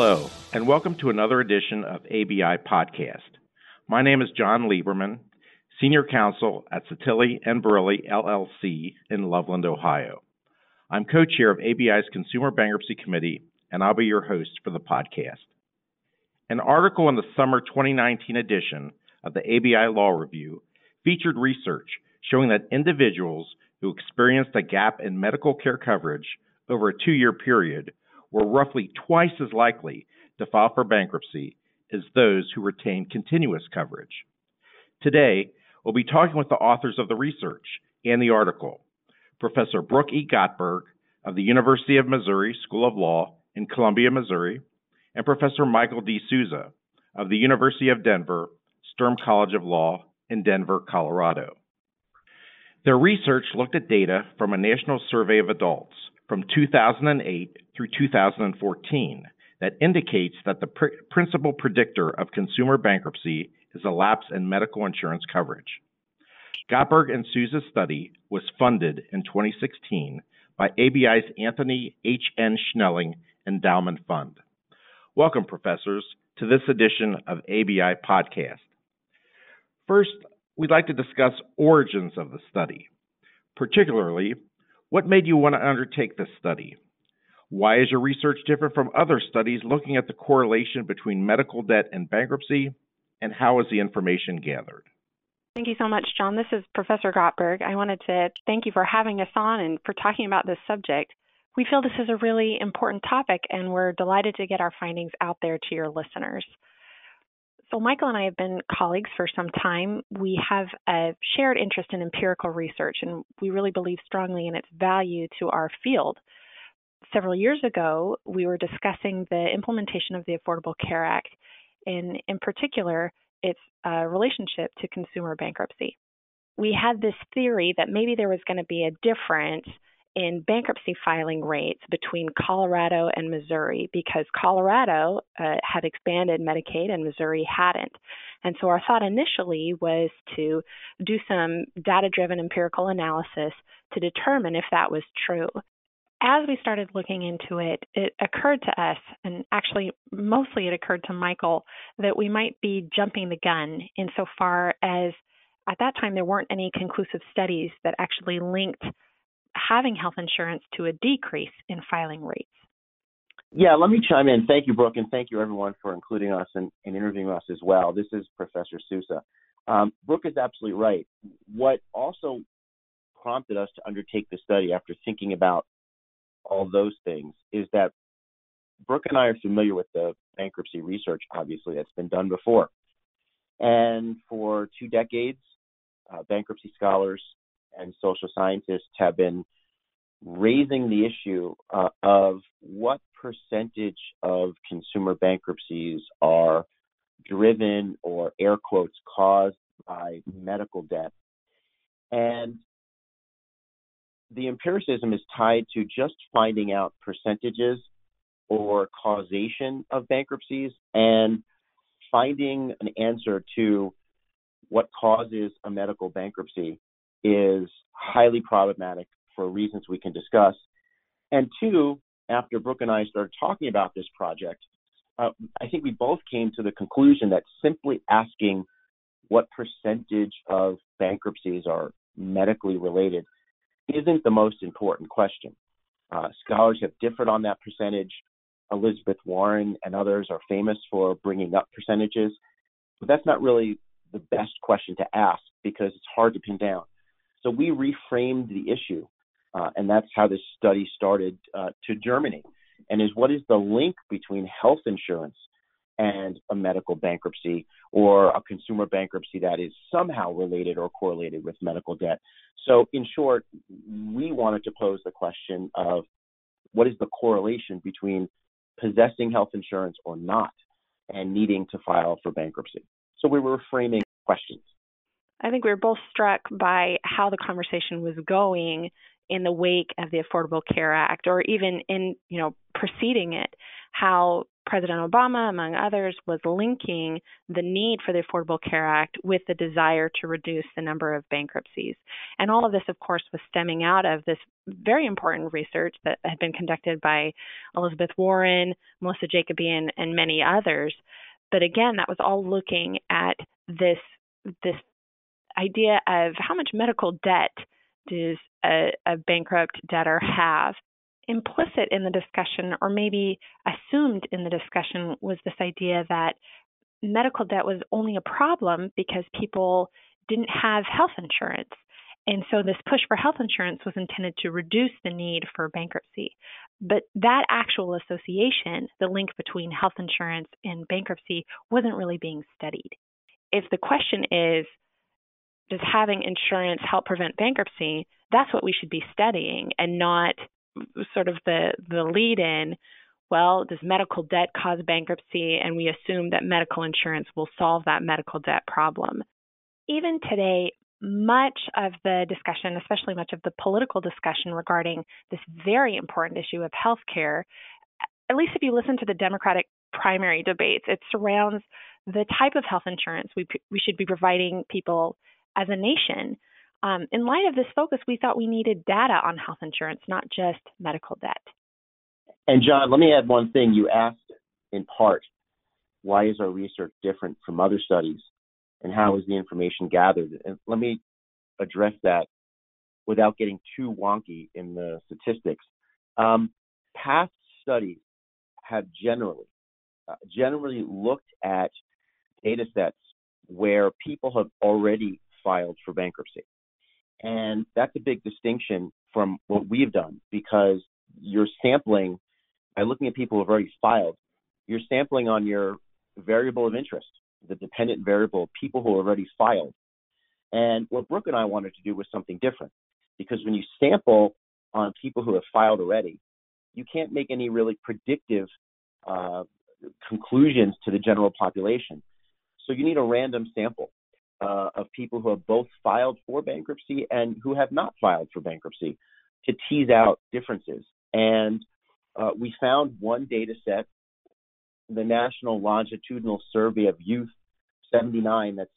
Hello, and welcome to another edition of ABI Podcast. My name is John Lieberman, Senior Counsel at Sottile and Barile LLC in Loveland, Ohio. I'm co chair of ABI's Consumer Bankruptcy Committee, and I'll be your host for the podcast. An article in the summer 2019 edition of the ABI Law Review featured research showing that individuals who experienced a gap in medical care coverage over a two year period were roughly twice as likely to file for bankruptcy as those who retained continuous coverage. Today, we'll be talking with the authors of the research and the article Professor Brooke E. Gotberg of the University of Missouri School of Law in Columbia, Missouri, and Professor Michael D. Sousa of the University of Denver Sturm College of Law in Denver, Colorado. Their research looked at data from a national survey of adults from 2008 through 2014 that indicates that the pr- principal predictor of consumer bankruptcy is a lapse in medical insurance coverage. Gotberg and Sousa's study was funded in 2016 by ABI's Anthony H. N. Schnelling Endowment Fund. Welcome, professors, to this edition of ABI Podcast. First, we'd like to discuss origins of the study, particularly what made you want to undertake this study? Why is your research different from other studies looking at the correlation between medical debt and bankruptcy? And how is the information gathered? Thank you so much, John. This is Professor Gotberg. I wanted to thank you for having us on and for talking about this subject. We feel this is a really important topic, and we're delighted to get our findings out there to your listeners. So, Michael and I have been colleagues for some time. We have a shared interest in empirical research, and we really believe strongly in its value to our field. Several years ago, we were discussing the implementation of the Affordable Care Act, and in particular, its uh, relationship to consumer bankruptcy. We had this theory that maybe there was going to be a difference in bankruptcy filing rates between Colorado and Missouri because Colorado uh, had expanded Medicaid and Missouri hadn't. And so our thought initially was to do some data driven empirical analysis to determine if that was true. As we started looking into it, it occurred to us, and actually mostly it occurred to Michael, that we might be jumping the gun insofar as at that time there weren't any conclusive studies that actually linked having health insurance to a decrease in filing rates. Yeah, let me chime in. Thank you, Brooke, and thank you everyone for including us and, and interviewing us as well. This is Professor Sousa. Um, Brooke is absolutely right. What also prompted us to undertake the study after thinking about all those things is that Brooke and I are familiar with the bankruptcy research, obviously, that's been done before. And for two decades, uh, bankruptcy scholars and social scientists have been raising the issue uh, of what percentage of consumer bankruptcies are driven or air quotes caused by medical debt. And the empiricism is tied to just finding out percentages or causation of bankruptcies and finding an answer to what causes a medical bankruptcy is highly problematic for reasons we can discuss. And two, after Brooke and I started talking about this project, uh, I think we both came to the conclusion that simply asking what percentage of bankruptcies are medically related isn't the most important question. Uh, scholars have differed on that percentage. Elizabeth Warren and others are famous for bringing up percentages, but that's not really the best question to ask because it's hard to pin down. So we reframed the issue, uh, and that's how this study started uh, to germinate. And is what is the link between health insurance and a medical bankruptcy or a consumer bankruptcy that is somehow related or correlated with medical debt? So, in short, we wanted to pose the question of what is the correlation between possessing health insurance or not and needing to file for bankruptcy. So we were framing questions. I think we were both struck by how the conversation was going in the wake of the Affordable Care Act, or even in you know preceding it, how President Obama, among others, was linking the need for the Affordable Care Act with the desire to reduce the number of bankruptcies. And all of this, of course, was stemming out of this very important research that had been conducted by Elizabeth Warren, Melissa Jacoby, and many others. But again, that was all looking at this this idea of how much medical debt does a, a bankrupt debtor have implicit in the discussion, or maybe assumed in the discussion, was this idea that medical debt was only a problem because people didn't have health insurance. And so this push for health insurance was intended to reduce the need for bankruptcy. But that actual association, the link between health insurance and bankruptcy, wasn't really being studied. If the question is, does having insurance help prevent bankruptcy? That's what we should be studying and not sort of the the lead in well does medical debt cause bankruptcy? And we assume that medical insurance will solve that medical debt problem. Even today much of the discussion especially much of the political discussion regarding this very important issue of health care at least if you listen to the democratic primary debates it surrounds the type of health insurance we we should be providing people as a nation um, in light of this focus, we thought we needed data on health insurance, not just medical debt. And John, let me add one thing. You asked in part, why is our research different from other studies and how is the information gathered? And let me address that without getting too wonky in the statistics. Um, past studies have generally uh, generally looked at data sets where people have already filed for bankruptcy. And that's a big distinction from what we've done because you're sampling by looking at people who have already filed, you're sampling on your variable of interest, the dependent variable, people who already filed. And what Brooke and I wanted to do was something different because when you sample on people who have filed already, you can't make any really predictive uh, conclusions to the general population. So you need a random sample uh, of people who have both filed for bankruptcy and who have not filed for bankruptcy to tease out differences. And uh, we found one data set, the National Longitudinal Survey of Youth 79, that's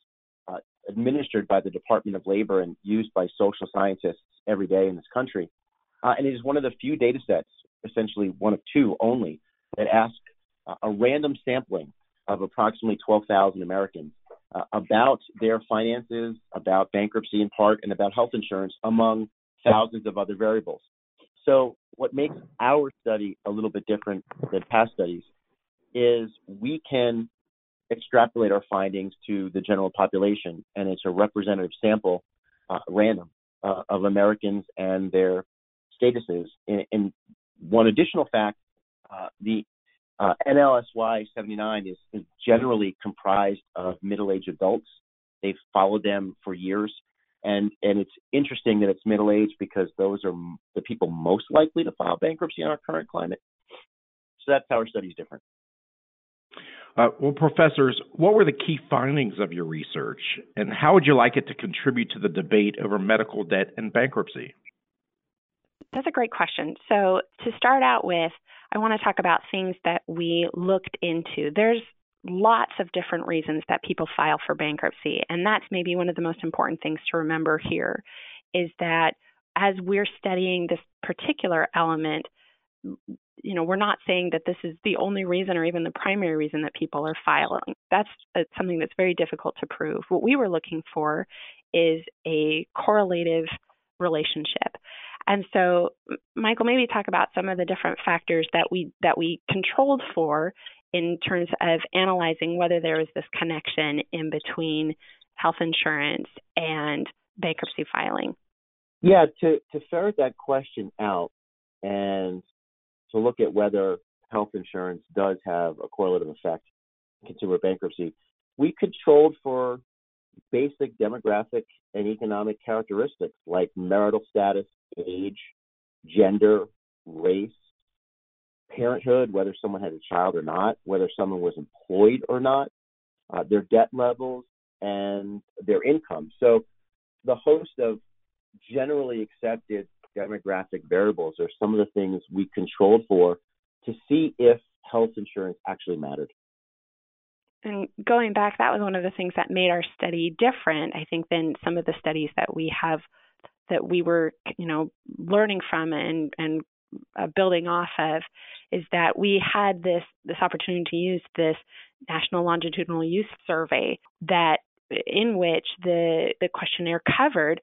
uh, administered by the Department of Labor and used by social scientists every day in this country. Uh, and it is one of the few data sets, essentially one of two only, that ask a random sampling of approximately 12,000 Americans uh, about their finances, about bankruptcy in part, and about health insurance, among thousands of other variables. So, what makes our study a little bit different than past studies is we can extrapolate our findings to the general population, and it's a representative sample, uh, random, uh, of Americans and their statuses. And, and one additional fact uh, the uh, NLSY 79 is, is generally comprised of middle-aged adults. They've followed them for years, and and it's interesting that it's middle-aged because those are the people most likely to file bankruptcy in our current climate. So that's how our study is different. Uh, well, professors, what were the key findings of your research, and how would you like it to contribute to the debate over medical debt and bankruptcy? That's a great question. So, to start out with, I want to talk about things that we looked into. There's lots of different reasons that people file for bankruptcy, and that's maybe one of the most important things to remember here is that as we're studying this particular element, you know, we're not saying that this is the only reason or even the primary reason that people are filing. That's uh, something that's very difficult to prove. What we were looking for is a correlative relationship. And so, Michael, maybe talk about some of the different factors that we that we controlled for in terms of analyzing whether there was this connection in between health insurance and bankruptcy filing. Yeah, to to ferret that question out and to look at whether health insurance does have a correlative effect in consumer bankruptcy, we controlled for basic demographic and economic characteristics like marital status, age, gender, race, parenthood, whether someone had a child or not, whether someone was employed or not, uh, their debt levels, and their income. So the host of generally accepted demographic variables are some of the things we controlled for to see if health insurance actually mattered. And going back, that was one of the things that made our study different, I think, than some of the studies that we have that we were, you know, learning from and and uh, building off of, is that we had this this opportunity to use this national longitudinal youth survey that in which the the questionnaire covered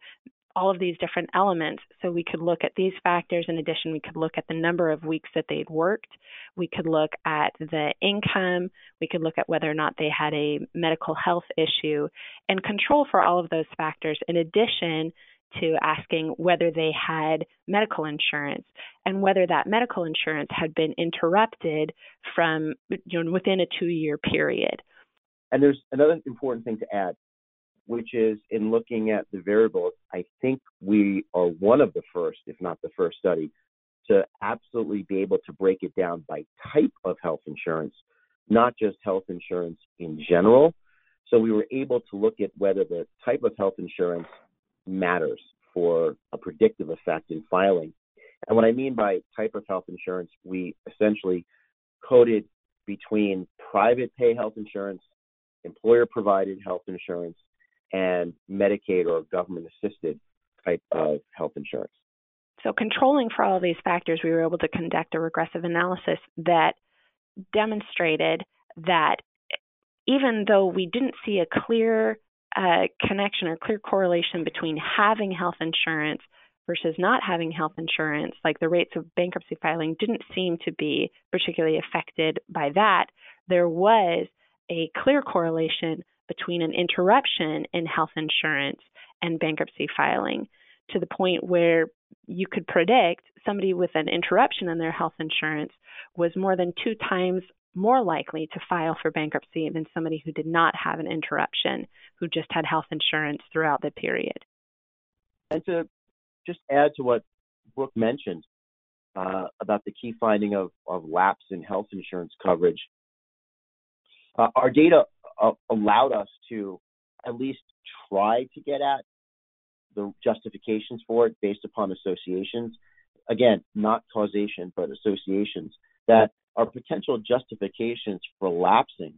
all of these different elements. So we could look at these factors. In addition, we could look at the number of weeks that they'd worked. We could look at the income. We could look at whether or not they had a medical health issue and control for all of those factors, in addition to asking whether they had medical insurance and whether that medical insurance had been interrupted from you know, within a two year period. And there's another important thing to add which is in looking at the variables, I think we are one of the first, if not the first study, to absolutely be able to break it down by type of health insurance, not just health insurance in general. So we were able to look at whether the type of health insurance matters for a predictive effect in filing. And what I mean by type of health insurance, we essentially coded between private pay health insurance, employer provided health insurance, and Medicaid or government assisted type of health insurance. So, controlling for all these factors, we were able to conduct a regressive analysis that demonstrated that even though we didn't see a clear uh, connection or clear correlation between having health insurance versus not having health insurance, like the rates of bankruptcy filing didn't seem to be particularly affected by that, there was a clear correlation between an interruption in health insurance and bankruptcy filing to the point where you could predict somebody with an interruption in their health insurance was more than two times more likely to file for bankruptcy than somebody who did not have an interruption, who just had health insurance throughout the period. And to just add to what Brooke mentioned uh, about the key finding of, of lapse in health insurance coverage, uh, our data uh, allowed us to at least try to get at the justifications for it based upon associations. Again, not causation, but associations that are potential justifications for lapsing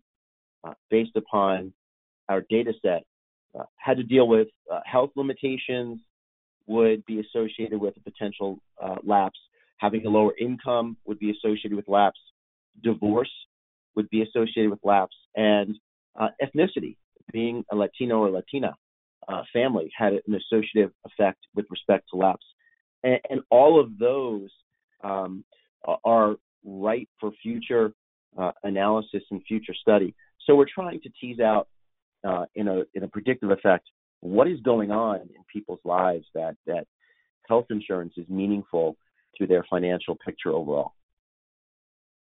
uh, based upon our data set uh, had to deal with uh, health limitations would be associated with a potential uh, lapse. Having a lower income would be associated with lapse. Divorce would be associated with lapse. And uh, ethnicity, being a Latino or Latina uh, family, had an associative effect with respect to lapse. And, and all of those um, are right for future uh, analysis and future study. So we're trying to tease out uh, in a in a predictive effect what is going on in people's lives that that health insurance is meaningful to their financial picture overall.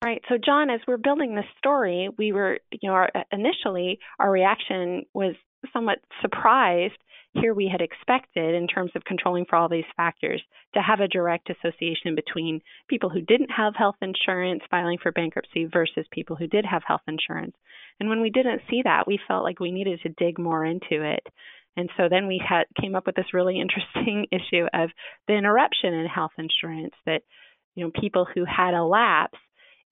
Right. So, John, as we're building this story, we were, you know, our, initially our reaction was somewhat surprised. Here we had expected, in terms of controlling for all these factors, to have a direct association between people who didn't have health insurance filing for bankruptcy versus people who did have health insurance. And when we didn't see that, we felt like we needed to dig more into it. And so then we had came up with this really interesting issue of the interruption in health insurance that you know people who had a lapse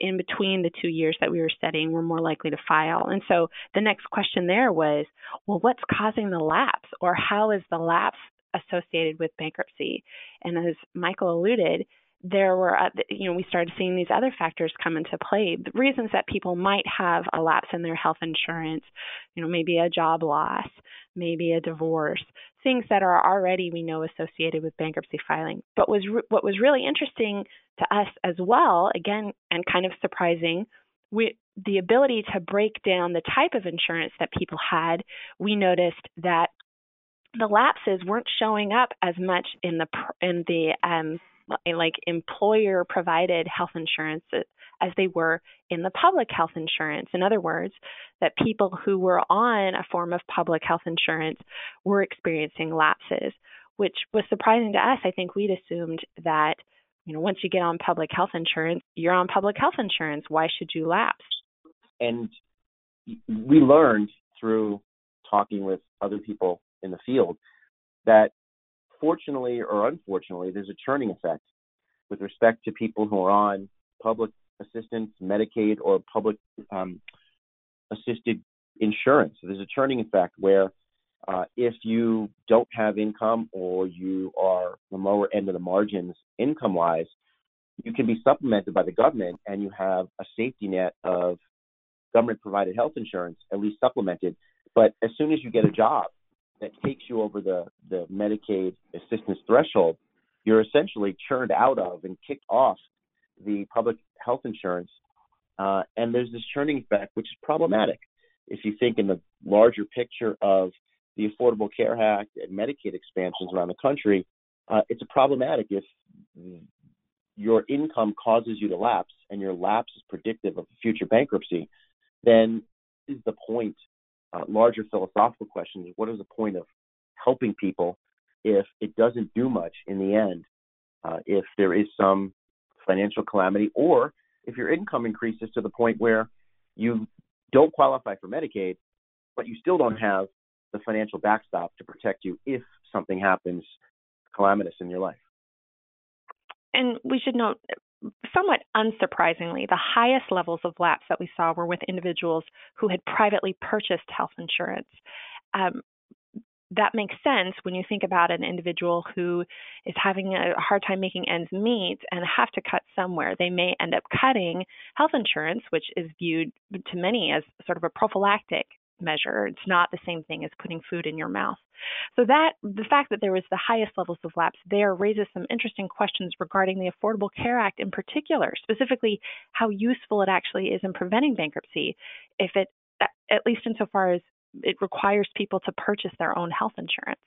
in between the two years that we were studying were more likely to file. And so the next question there was, well, what's causing the lapse or how is the lapse associated with bankruptcy? And as Michael alluded, there were, uh, you know, we started seeing these other factors come into play. The reasons that people might have a lapse in their health insurance, you know, maybe a job loss, maybe a divorce, things that are already we know associated with bankruptcy filing. But was what was really interesting to us as well, again, and kind of surprising, we, the ability to break down the type of insurance that people had, we noticed that the lapses weren't showing up as much in the in the um, like employer provided health insurance as they were in the public health insurance. In other words, that people who were on a form of public health insurance were experiencing lapses, which was surprising to us. I think we'd assumed that, you know, once you get on public health insurance, you're on public health insurance. Why should you lapse? And we learned through talking with other people in the field that fortunately or unfortunately, there's a churning effect with respect to people who are on public assistance, Medicaid, or public um, assisted insurance. So there's a churning effect where uh, if you don't have income or you are the lower end of the margins income wise, you can be supplemented by the government and you have a safety net of government provided health insurance, at least supplemented. But as soon as you get a job that takes you over the, the Medicaid assistance threshold, you're essentially churned out of and kicked off the public health insurance. Uh, and there's this churning effect, which is problematic. If you think in the larger picture of the Affordable Care Act and Medicaid expansions around the country, uh, it's problematic if your income causes you to lapse and your lapse is predictive of future bankruptcy, then is the point, uh, larger philosophical question is what is the point of helping people if it doesn't do much in the end, uh, if there is some financial calamity, or if your income increases to the point where you don't qualify for Medicaid, but you still don't have the financial backstop to protect you if something happens calamitous in your life. And we should note, somewhat unsurprisingly, the highest levels of lapse that we saw were with individuals who had privately purchased health insurance. Um, that makes sense when you think about an individual who is having a hard time making ends meet and have to cut somewhere. They may end up cutting health insurance, which is viewed to many as sort of a prophylactic measure. It's not the same thing as putting food in your mouth. So that the fact that there was the highest levels of lapse there raises some interesting questions regarding the Affordable Care Act in particular, specifically how useful it actually is in preventing bankruptcy if it at least insofar as it requires people to purchase their own health insurance.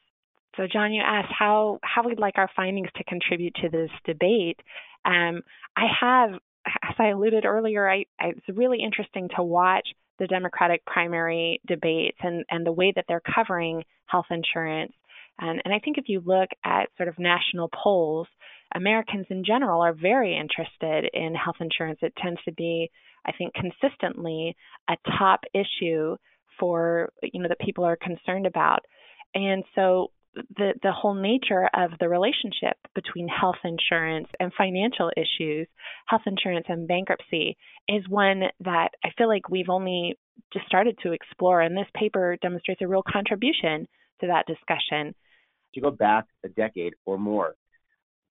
So, John, you asked how how we'd like our findings to contribute to this debate. Um, I have, as I alluded earlier, I, it's really interesting to watch the Democratic primary debates and, and the way that they're covering health insurance. And, and I think if you look at sort of national polls, Americans in general are very interested in health insurance. It tends to be, I think, consistently a top issue for you know that people are concerned about. And so the the whole nature of the relationship between health insurance and financial issues, health insurance and bankruptcy is one that I feel like we've only just started to explore and this paper demonstrates a real contribution to that discussion. To go back a decade or more,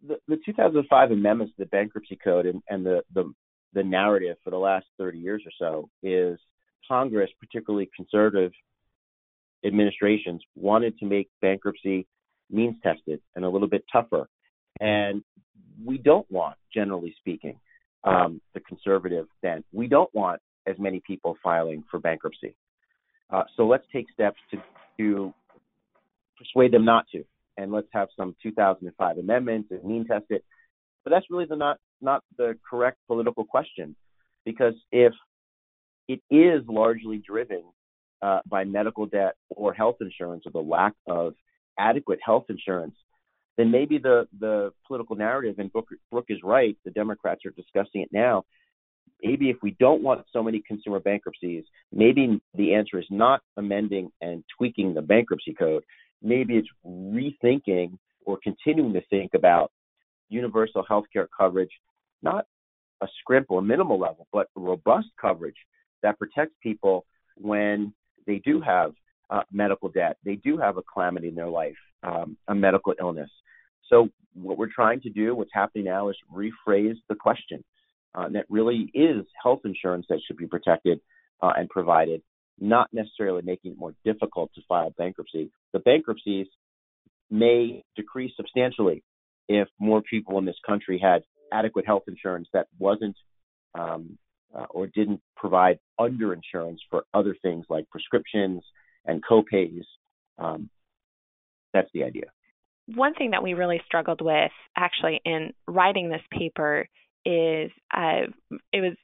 the, the 2005 amendments to the bankruptcy code and, and the, the the narrative for the last 30 years or so is Congress, particularly conservative administrations, wanted to make bankruptcy means tested and a little bit tougher. And we don't want, generally speaking, um, the conservative bent. We don't want as many people filing for bankruptcy. Uh, so let's take steps to, to persuade them not to. And let's have some 2005 amendments and mean test it. But that's really the not not the correct political question, because if it is largely driven uh, by medical debt or health insurance or the lack of adequate health insurance, then maybe the, the political narrative, and Brooke, Brooke is right, the Democrats are discussing it now. Maybe if we don't want so many consumer bankruptcies, maybe the answer is not amending and tweaking the bankruptcy code. Maybe it's rethinking or continuing to think about universal health care coverage, not a scrimp or minimal level, but robust coverage that protects people when they do have uh, medical debt, they do have a calamity in their life, um, a medical illness. So what we're trying to do, what's happening now, is rephrase the question. Uh, that really is health insurance that should be protected uh, and provided, not necessarily making it more difficult to file bankruptcy. The bankruptcies may decrease substantially if more people in this country had adequate health insurance that wasn't um, uh, or didn't provide underinsurance for other things like prescriptions and copays. Um, that's the idea. One thing that we really struggled with actually in writing this paper is uh, it was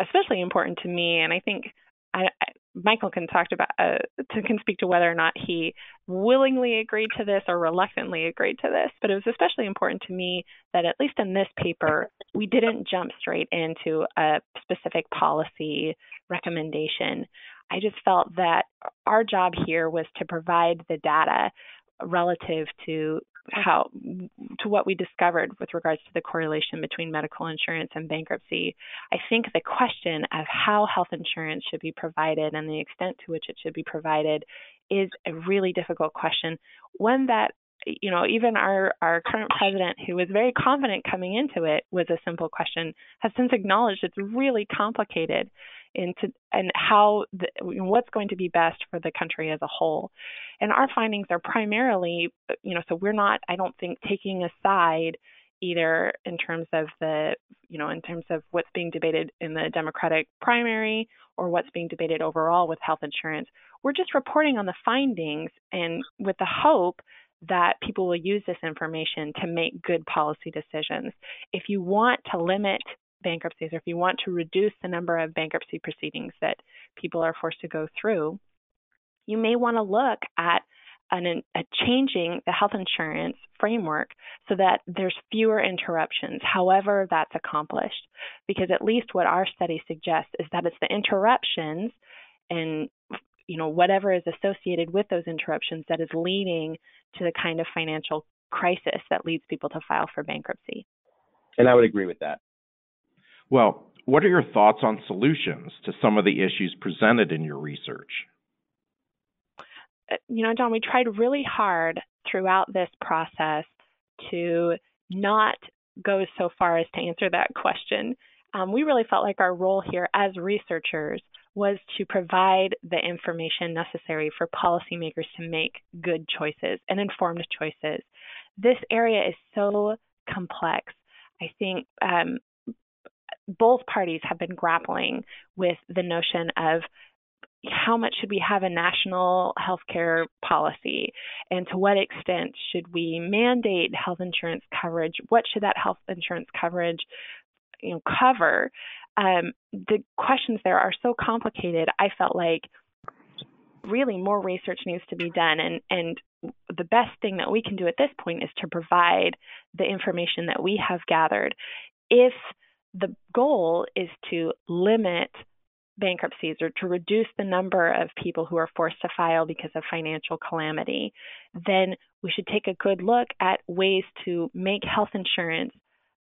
especially important to me, and I think I, Michael can talk about uh, can speak to whether or not he willingly agreed to this or reluctantly agreed to this. But it was especially important to me that at least in this paper, we didn't jump straight into a specific policy recommendation. I just felt that our job here was to provide the data relative to how to what we discovered with regards to the correlation between medical insurance and bankruptcy. I think the question of how health insurance should be provided and the extent to which it should be provided is a really difficult question, one that you know even our our current president who was very confident coming into it was a simple question has since acknowledged it's really complicated into and how the, what's going to be best for the country as a whole. And our findings are primarily, you know, so we're not, I don't think, taking a side either in terms of the, you know, in terms of what's being debated in the Democratic primary or what's being debated overall with health insurance. We're just reporting on the findings and with the hope that people will use this information to make good policy decisions. If you want to limit bankruptcies or if you want to reduce the number of bankruptcy proceedings that people are forced to go through, you may want to look at an, a changing the health insurance framework so that there's fewer interruptions, however that's accomplished. Because at least what our study suggests is that it's the interruptions and you know whatever is associated with those interruptions that is leading to the kind of financial crisis that leads people to file for bankruptcy. And I would agree with that. Well, what are your thoughts on solutions to some of the issues presented in your research? Uh, you know, John, we tried really hard throughout this process to not go so far as to answer that question. Um, we really felt like our role here as researchers was to provide the information necessary for policymakers to make good choices and informed choices. This area is so complex. I think um, both parties have been grappling with the notion of how much should we have a national healthcare policy and to what extent should we mandate health insurance coverage what should that health insurance coverage you know cover um, the questions there are so complicated i felt like really more research needs to be done. And and the best thing that we can do at this point is to provide the information that we have gathered. If the goal is to limit bankruptcies or to reduce the number of people who are forced to file because of financial calamity, then we should take a good look at ways to make health insurance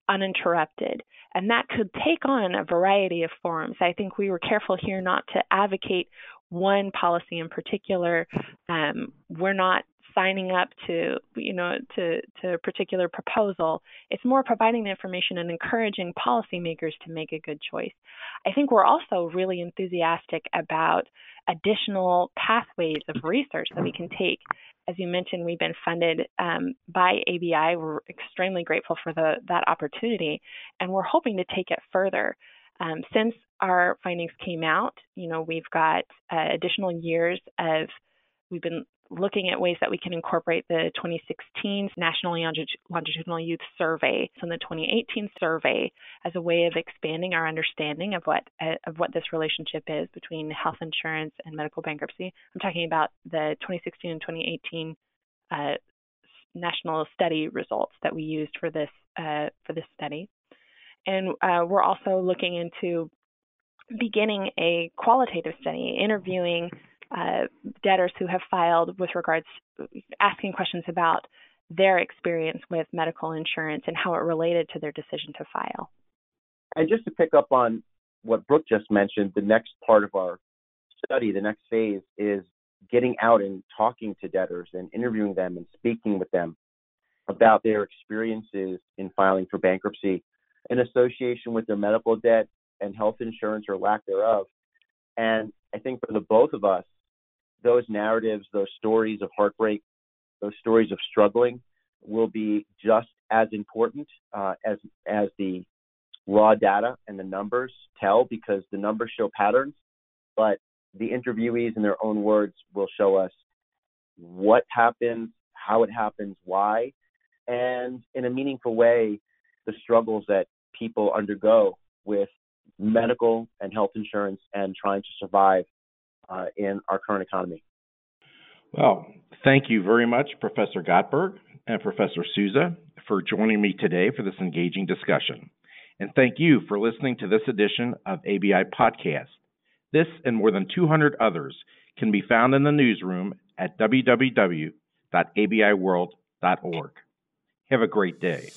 uninterrupted. And that could take on a variety of forms. I think we were careful here not to advocate one policy in particular. Um, we're not signing up to you know to to a particular proposal. It's more providing the information and encouraging policymakers to make a good choice. I think we're also really enthusiastic about additional pathways of research that we can take. As you mentioned, we've been funded um, by ABI. We're extremely grateful for the, that opportunity, and we're hoping to take it further. Um, since our findings came out, you know, we've got uh, additional years of we've been looking at ways that we can incorporate the 2016 National Longitudinal Youth Survey and the 2018 survey as a way of expanding our understanding of what of what this relationship is between health insurance and medical bankruptcy. I'm talking about the 2016 and 2018 uh, national study results that we used for this uh, for this study, and uh, we're also looking into beginning a qualitative study, interviewing uh, debtors who have filed with regards asking questions about their experience with medical insurance and how it related to their decision to file. And just to pick up on what Brooke just mentioned, the next part of our study, the next phase is getting out and talking to debtors and interviewing them and speaking with them about their experiences in filing for bankruptcy in association with their medical debt and health insurance or lack thereof. And I think for the both of us, those narratives, those stories of heartbreak, those stories of struggling will be just as important uh, as as the raw data and the numbers tell because the numbers show patterns, but the interviewees in their own words will show us what happens, how it happens, why, and in a meaningful way, the struggles that people undergo with medical and health insurance and trying to survive uh, in our current economy. Well, thank you very much, Professor Gotberg and Professor Sousa, for joining me today for this engaging discussion. And thank you for listening to this edition of ABI Podcast. This and more than 200 others can be found in the newsroom at www.abiworld.org. Have a great day.